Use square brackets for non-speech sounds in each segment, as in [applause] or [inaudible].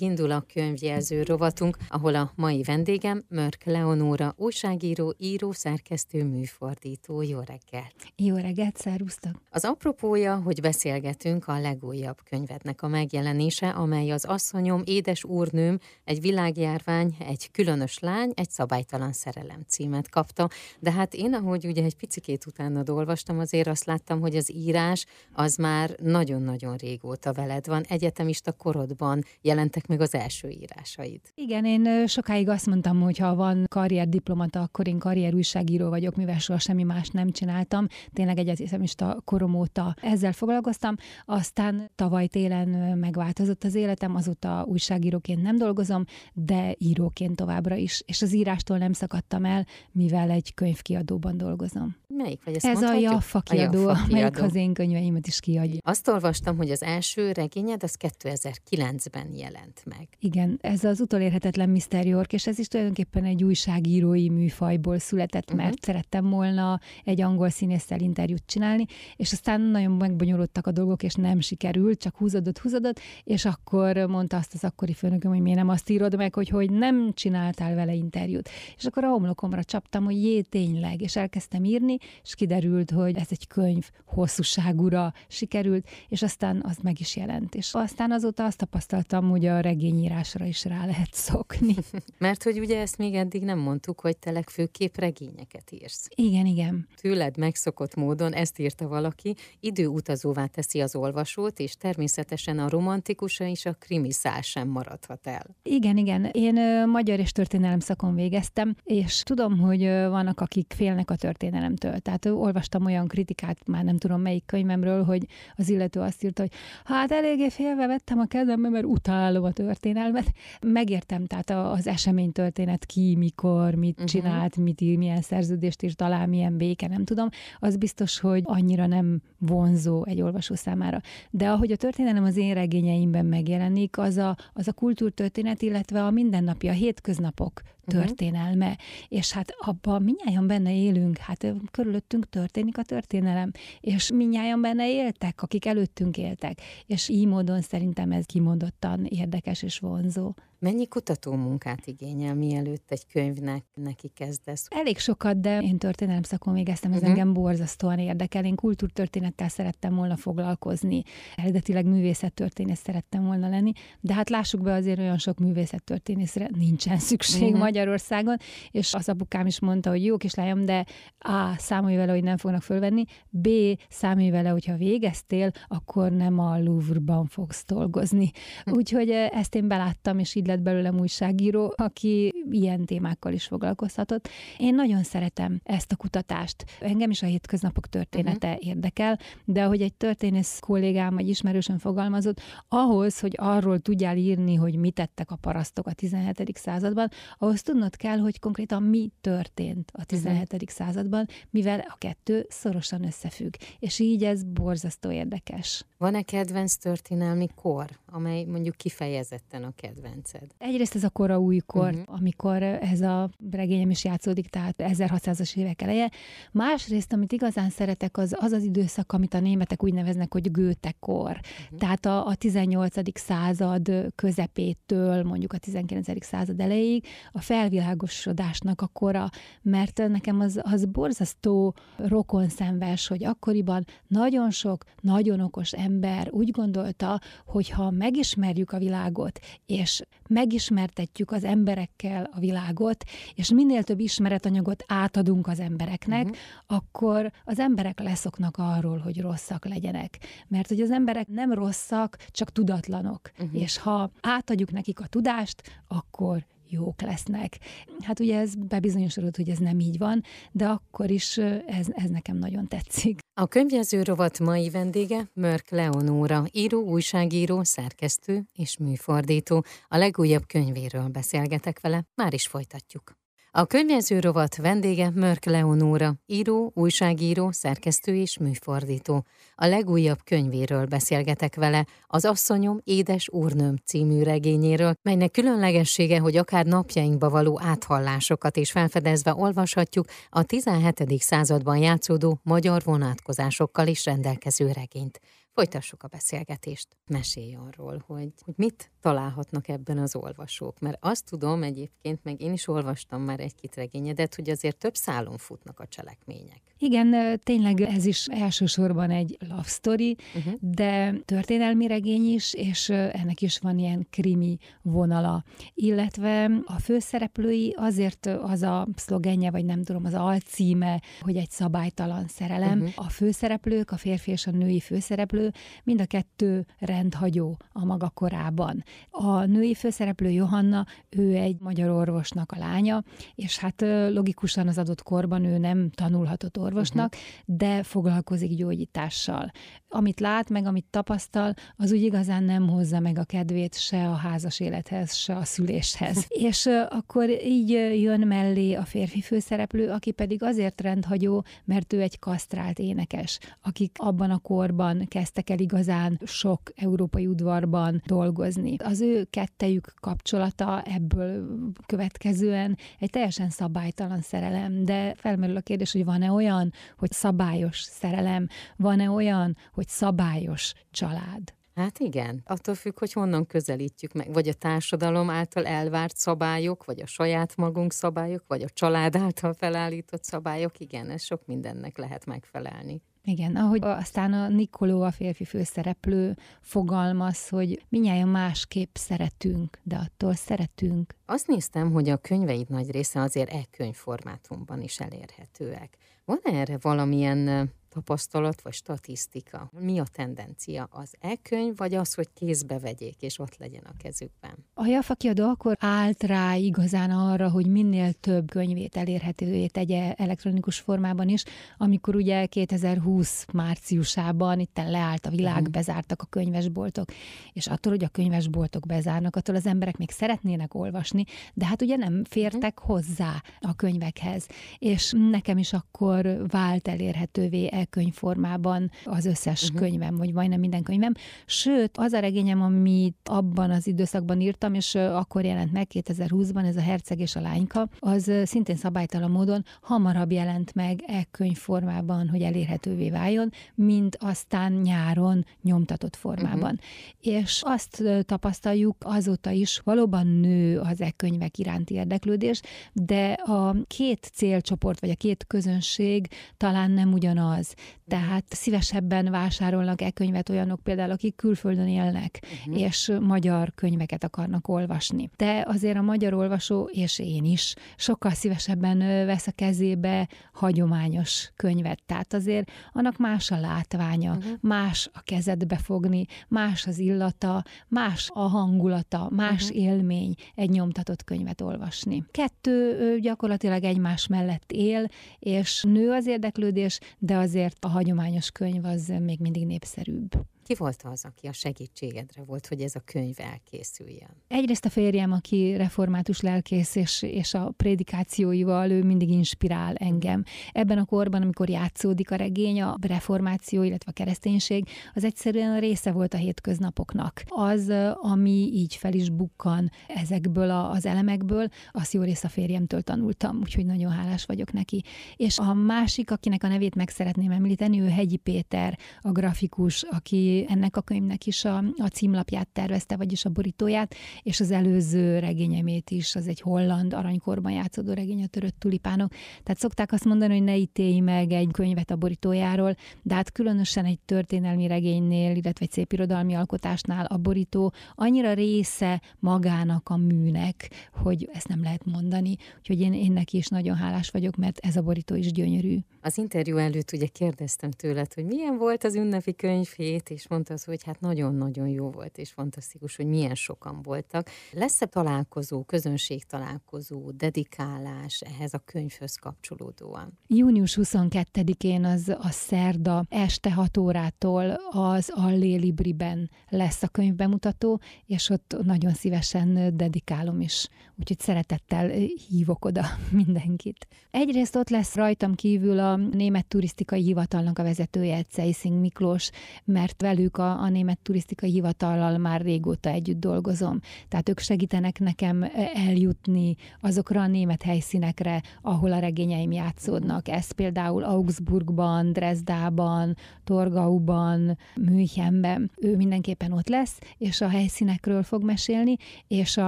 Indul a könyvjelző rovatunk, ahol a mai vendégem Mörk Leonóra, újságíró, író, szerkesztő, műfordító. Jó reggelt! Jó reggelt, szervusztok! Az apropója, hogy beszélgetünk a legújabb könyvednek a megjelenése, amely az Asszonyom, Édes Úrnőm, egy világjárvány, egy különös lány, egy szabálytalan szerelem címet kapta. De hát én, ahogy ugye egy picikét utána olvastam, azért azt láttam, hogy az írás az már nagyon-nagyon régóta veled van. Egyetemista korodban jelentek meg az első írásaid. Igen, én sokáig azt mondtam, hogy ha van karrierdiplomata, akkor én karrierújságíró vagyok, mivel soha semmi más nem csináltam. Tényleg egyetemista korom óta ezzel foglalkoztam. Aztán tavaly télen megváltozott az életem, azóta újságíróként nem dolgozom, de íróként továbbra is. És az írástól nem szakadtam el, mivel egy könyvkiadóban dolgozom. Melyik vagy? Ezt Ez a Jaffa kiadó, a Jaffa amelyik az én könyveimet is kiadja. Azt olvastam, hogy az első regényed az 2009-ben jelent meg. Igen, ez az utolérhetetlen Mr. York, és ez is tulajdonképpen egy újságírói műfajból született, uh-huh. mert szerettem volna egy angol színésszel interjút csinálni, és aztán nagyon megbonyolódtak a dolgok, és nem sikerült, csak húzódott, húzódott, és akkor mondta azt az akkori főnököm, hogy miért nem azt írod meg, hogy, hogy nem csináltál vele interjút. És akkor a homlokomra csaptam, hogy jé, tényleg, és elkezdtem írni, és kiderült, hogy ez egy könyv hosszúságúra sikerült, és aztán az meg is jelent. És aztán azóta azt tapasztaltam, hogy a regényírásra is rá lehet szokni. [laughs] Mert hogy ugye ezt még eddig nem mondtuk, hogy te legfőképp regényeket írsz. Igen, igen. Tőled megszokott módon, ezt írta valaki, időutazóvá teszi az olvasót, és természetesen a romantikusa és a krimi szál sem maradhat el. Igen, igen. Én ö, magyar és történelem szakon végeztem, és tudom, hogy ö, vannak, akik félnek a történelemtől. Tehát ö, olvastam olyan kritikát, már nem tudom melyik könyvemről, hogy az illető azt írta, hogy hát eléggé félve vettem a kezembe, mert utálom a történelmet. Megértem, tehát az esemény történet ki, mikor, mit uh-huh. csinált, mit ír, milyen szerződést és talál, milyen béke, nem tudom. Az biztos, hogy annyira nem vonzó egy olvasó számára. De ahogy a történelem az én regényeimben megjelenik, az a, az a kultúrtörténet, illetve a mindennapi, a hétköznapok uh-huh. történelme. És hát abban minnyáján benne élünk, hát körülöttünk történik a történelem, és minnyáján benne éltek, akik előttünk éltek. És így módon szerintem ez kimondottan érdekes és vonzó. Mennyi kutató munkát igényel, mielőtt egy könyvnek neki kezdesz? Elég sokat, de én történelem szakon végeztem, ez uh-huh. engem borzasztóan érdekel. Én kultúrtörténettel szerettem volna foglalkozni. Eredetileg művészettörténész szerettem volna lenni, de hát lássuk be azért olyan sok művészettörténészre nincsen szükség uh-huh. Magyarországon, és az apukám is mondta, hogy jó kislányom, de A. számolj vele, hogy nem fognak fölvenni, B. számolj vele, hogyha végeztél, akkor nem a Louvre-ban fogsz dolgozni. Uh-huh. Úgyhogy ezt én beláttam, és így lett belőlem újságíró, aki ilyen témákkal is foglalkozhatott. Én nagyon szeretem ezt a kutatást. Engem is a hétköznapok története uh-huh. érdekel, de ahogy egy történész kollégám vagy ismerősen fogalmazott, ahhoz, hogy arról tudjál írni, hogy mit tettek a parasztok a 17. században, ahhoz tudnod kell, hogy konkrétan mi történt a 17. Uh-huh. században, mivel a kettő szorosan összefügg. És így ez borzasztó érdekes. Van-e kedvenc történelmi kor, amely mondjuk kifejezetten a kedvenced? Egyrészt ez a kora újkor, uh-huh. amikor ez a regényem is játszódik, tehát 1600-as évek eleje. Másrészt, amit igazán szeretek, az az, az időszak, amit a németek úgy neveznek, hogy Goethe-kor. Uh-huh. Tehát a, a 18. század közepétől mondjuk a 19. század elejéig a felvilágosodásnak a kora, mert nekem az, az borzasztó rokonszenves, hogy akkoriban nagyon sok, nagyon okos ember úgy gondolta, hogy ha megismerjük a világot, és megismertetjük az emberekkel a világot, és minél több ismeretanyagot átadunk az embereknek, uh-huh. akkor az emberek leszoknak arról, hogy rosszak legyenek. Mert hogy az emberek nem rosszak, csak tudatlanok. Uh-huh. És ha átadjuk nekik a tudást, akkor jók lesznek. Hát ugye ez bebizonyosodott, hogy ez nem így van, de akkor is ez, ez nekem nagyon tetszik. A könyvjelző rovat mai vendége Mörk Leonóra, író, újságíró, szerkesztő és műfordító. A legújabb könyvéről beszélgetek vele, már is folytatjuk. A könyvező rovat vendége Mörk Leonóra, író, újságíró, szerkesztő és műfordító. A legújabb könyvéről beszélgetek vele, az Asszonyom Édes Úrnőm című regényéről, melynek különlegessége, hogy akár napjainkba való áthallásokat is felfedezve olvashatjuk a 17. században játszódó magyar vonatkozásokkal is rendelkező regényt. Folytassuk a beszélgetést. Mesélj arról, hogy, hogy mit találhatnak ebben az olvasók. Mert azt tudom egyébként, meg én is olvastam már egy-két regényedet, hogy azért több szálon futnak a cselekmények. Igen, tényleg ez is elsősorban egy love story, uh-huh. de történelmi regény is, és ennek is van ilyen krimi vonala. Illetve a főszereplői azért az a szlogenje, vagy nem tudom, az alcíme, hogy egy szabálytalan szerelem. Uh-huh. A főszereplők, a férfi és a női főszereplő, mind a kettő rendhagyó a maga korában. A női főszereplő Johanna, ő egy magyar orvosnak a lánya, és hát logikusan az adott korban ő nem tanulhatott orvosnak, uh-huh. de foglalkozik gyógyítással. Amit lát, meg amit tapasztal, az úgy igazán nem hozza meg a kedvét se a házas élethez, se a szüléshez. [laughs] és akkor így jön mellé a férfi főszereplő, aki pedig azért rendhagyó, mert ő egy kasztrált énekes, akik abban a korban kezdtek el igazán sok európai udvarban dolgozni. Az ő kettejük kapcsolata ebből következően egy teljesen szabálytalan szerelem, de felmerül a kérdés, hogy van-e olyan, hogy szabályos szerelem, van-e olyan, hogy szabályos család? Hát igen, attól függ, hogy honnan közelítjük meg, vagy a társadalom által elvárt szabályok, vagy a saját magunk szabályok, vagy a család által felállított szabályok, igen, ez sok mindennek lehet megfelelni. Igen, ahogy aztán a Nikoló, a férfi főszereplő fogalmaz, hogy minnyáján másképp szeretünk, de attól szeretünk. Azt néztem, hogy a könyveid nagy része azért e-könyv formátumban is elérhetőek. Van erre valamilyen tapasztalat vagy statisztika? Mi a tendencia? Az e-könyv, vagy az, hogy kézbe vegyék, és ott legyen a kezükben? A Jaffa kiadó akkor állt rá igazán arra, hogy minél több könyvét elérhetővé tegye elektronikus formában is, amikor ugye 2020 márciusában itt leállt a világ, uh-huh. bezártak a könyvesboltok, és attól, hogy a könyvesboltok bezárnak, attól az emberek még szeretnének olvasni, de hát ugye nem fértek uh-huh. hozzá a könyvekhez. És nekem is akkor vált elérhetővé e-könyvformában az összes uh-huh. könyvem, vagy majdnem minden könyvem. Sőt, az a regényem, amit abban az időszakban írtam, és akkor jelent meg 2020-ban, ez a Herceg és a lányka, az szintén szabálytalan módon hamarabb jelent meg e-könyvformában, hogy elérhetővé váljon, mint aztán nyáron nyomtatott formában. Uh-huh. És azt tapasztaljuk azóta is, valóban nő az e-könyvek iránti érdeklődés, de a két célcsoport, vagy a két közönség talán nem ugyanaz. Tehát szívesebben vásárolnak e-könyvet olyanok például, akik külföldön élnek, uh-huh. és magyar könyveket akarnak olvasni. De azért a magyar olvasó, és én is, sokkal szívesebben vesz a kezébe hagyományos könyvet. Tehát azért annak más a látványa, uh-huh. más a kezedbe fogni, más az illata, más a hangulata, más uh-huh. élmény egy nyomtatott könyvet olvasni. Kettő gyakorlatilag egymás mellett él, és nő az érdeklődés, de azért azért a hagyományos könyv az még mindig népszerűbb. Ki volt az, aki a segítségedre volt, hogy ez a könyv elkészüljön? Egyrészt a férjem, aki református lelkész, és, és a prédikációival ő mindig inspirál engem. Ebben a korban, amikor játszódik a regény, a reformáció, illetve a kereszténység, az egyszerűen a része volt a hétköznapoknak. Az, ami így fel is bukkan ezekből az elemekből, azt jó rész a férjemtől tanultam, úgyhogy nagyon hálás vagyok neki. És a másik, akinek a nevét meg szeretném említeni, ő Hegyi Péter, a grafikus, aki ennek a könyvnek is a, a címlapját tervezte, vagyis a borítóját, és az előző regényemét is, az egy holland aranykorban játszódó regény, a törött tulipánok. Tehát szokták azt mondani, hogy ne ítélj meg egy könyvet a borítójáról, de hát különösen egy történelmi regénynél, illetve egy szép alkotásnál a borító annyira része magának a műnek, hogy ezt nem lehet mondani. Úgyhogy én, én neki is nagyon hálás vagyok, mert ez a borító is gyönyörű. Az interjú előtt ugye kérdeztem tőled, hogy milyen volt az ünnepi könyvhét, és mondtad, hogy hát nagyon-nagyon jó volt, és fantasztikus, hogy milyen sokan voltak. Lesz-e találkozó, közönség találkozó, dedikálás ehhez a könyvhöz kapcsolódóan? Június 22-én az a szerda este 6 órától az Allé Libriben lesz a könyvbemutató, és ott nagyon szívesen dedikálom is. Úgyhogy szeretettel hívok oda [laughs] mindenkit. Egyrészt ott lesz rajtam kívül a a Német Turisztikai Hivatalnak a vezetője, Ceising Miklós, mert velük a, a Német Turisztikai Hivatallal már régóta együtt dolgozom. Tehát ők segítenek nekem eljutni azokra a német helyszínekre, ahol a regényeim játszódnak. Ez például Augsburgban, Dresdában, Torgauban, Münchenben. Ő mindenképpen ott lesz, és a helyszínekről fog mesélni, és a,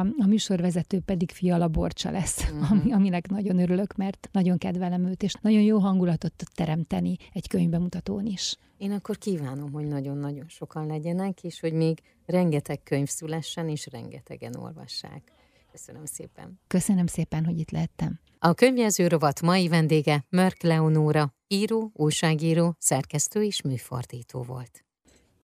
a műsorvezető pedig Fiala Borcsa lesz, uh-huh. ami, aminek nagyon örülök, mert nagyon kedvelem őt, és nagyon jó hangulatot tud teremteni egy könyvbemutatón is. Én akkor kívánom, hogy nagyon-nagyon sokan legyenek, és hogy még rengeteg könyv szülessen, és rengetegen olvassák. Köszönöm szépen. Köszönöm szépen, hogy itt lettem. A könyvjelző rovat mai vendége Mörk Leonóra, író, újságíró, szerkesztő és műfordító volt.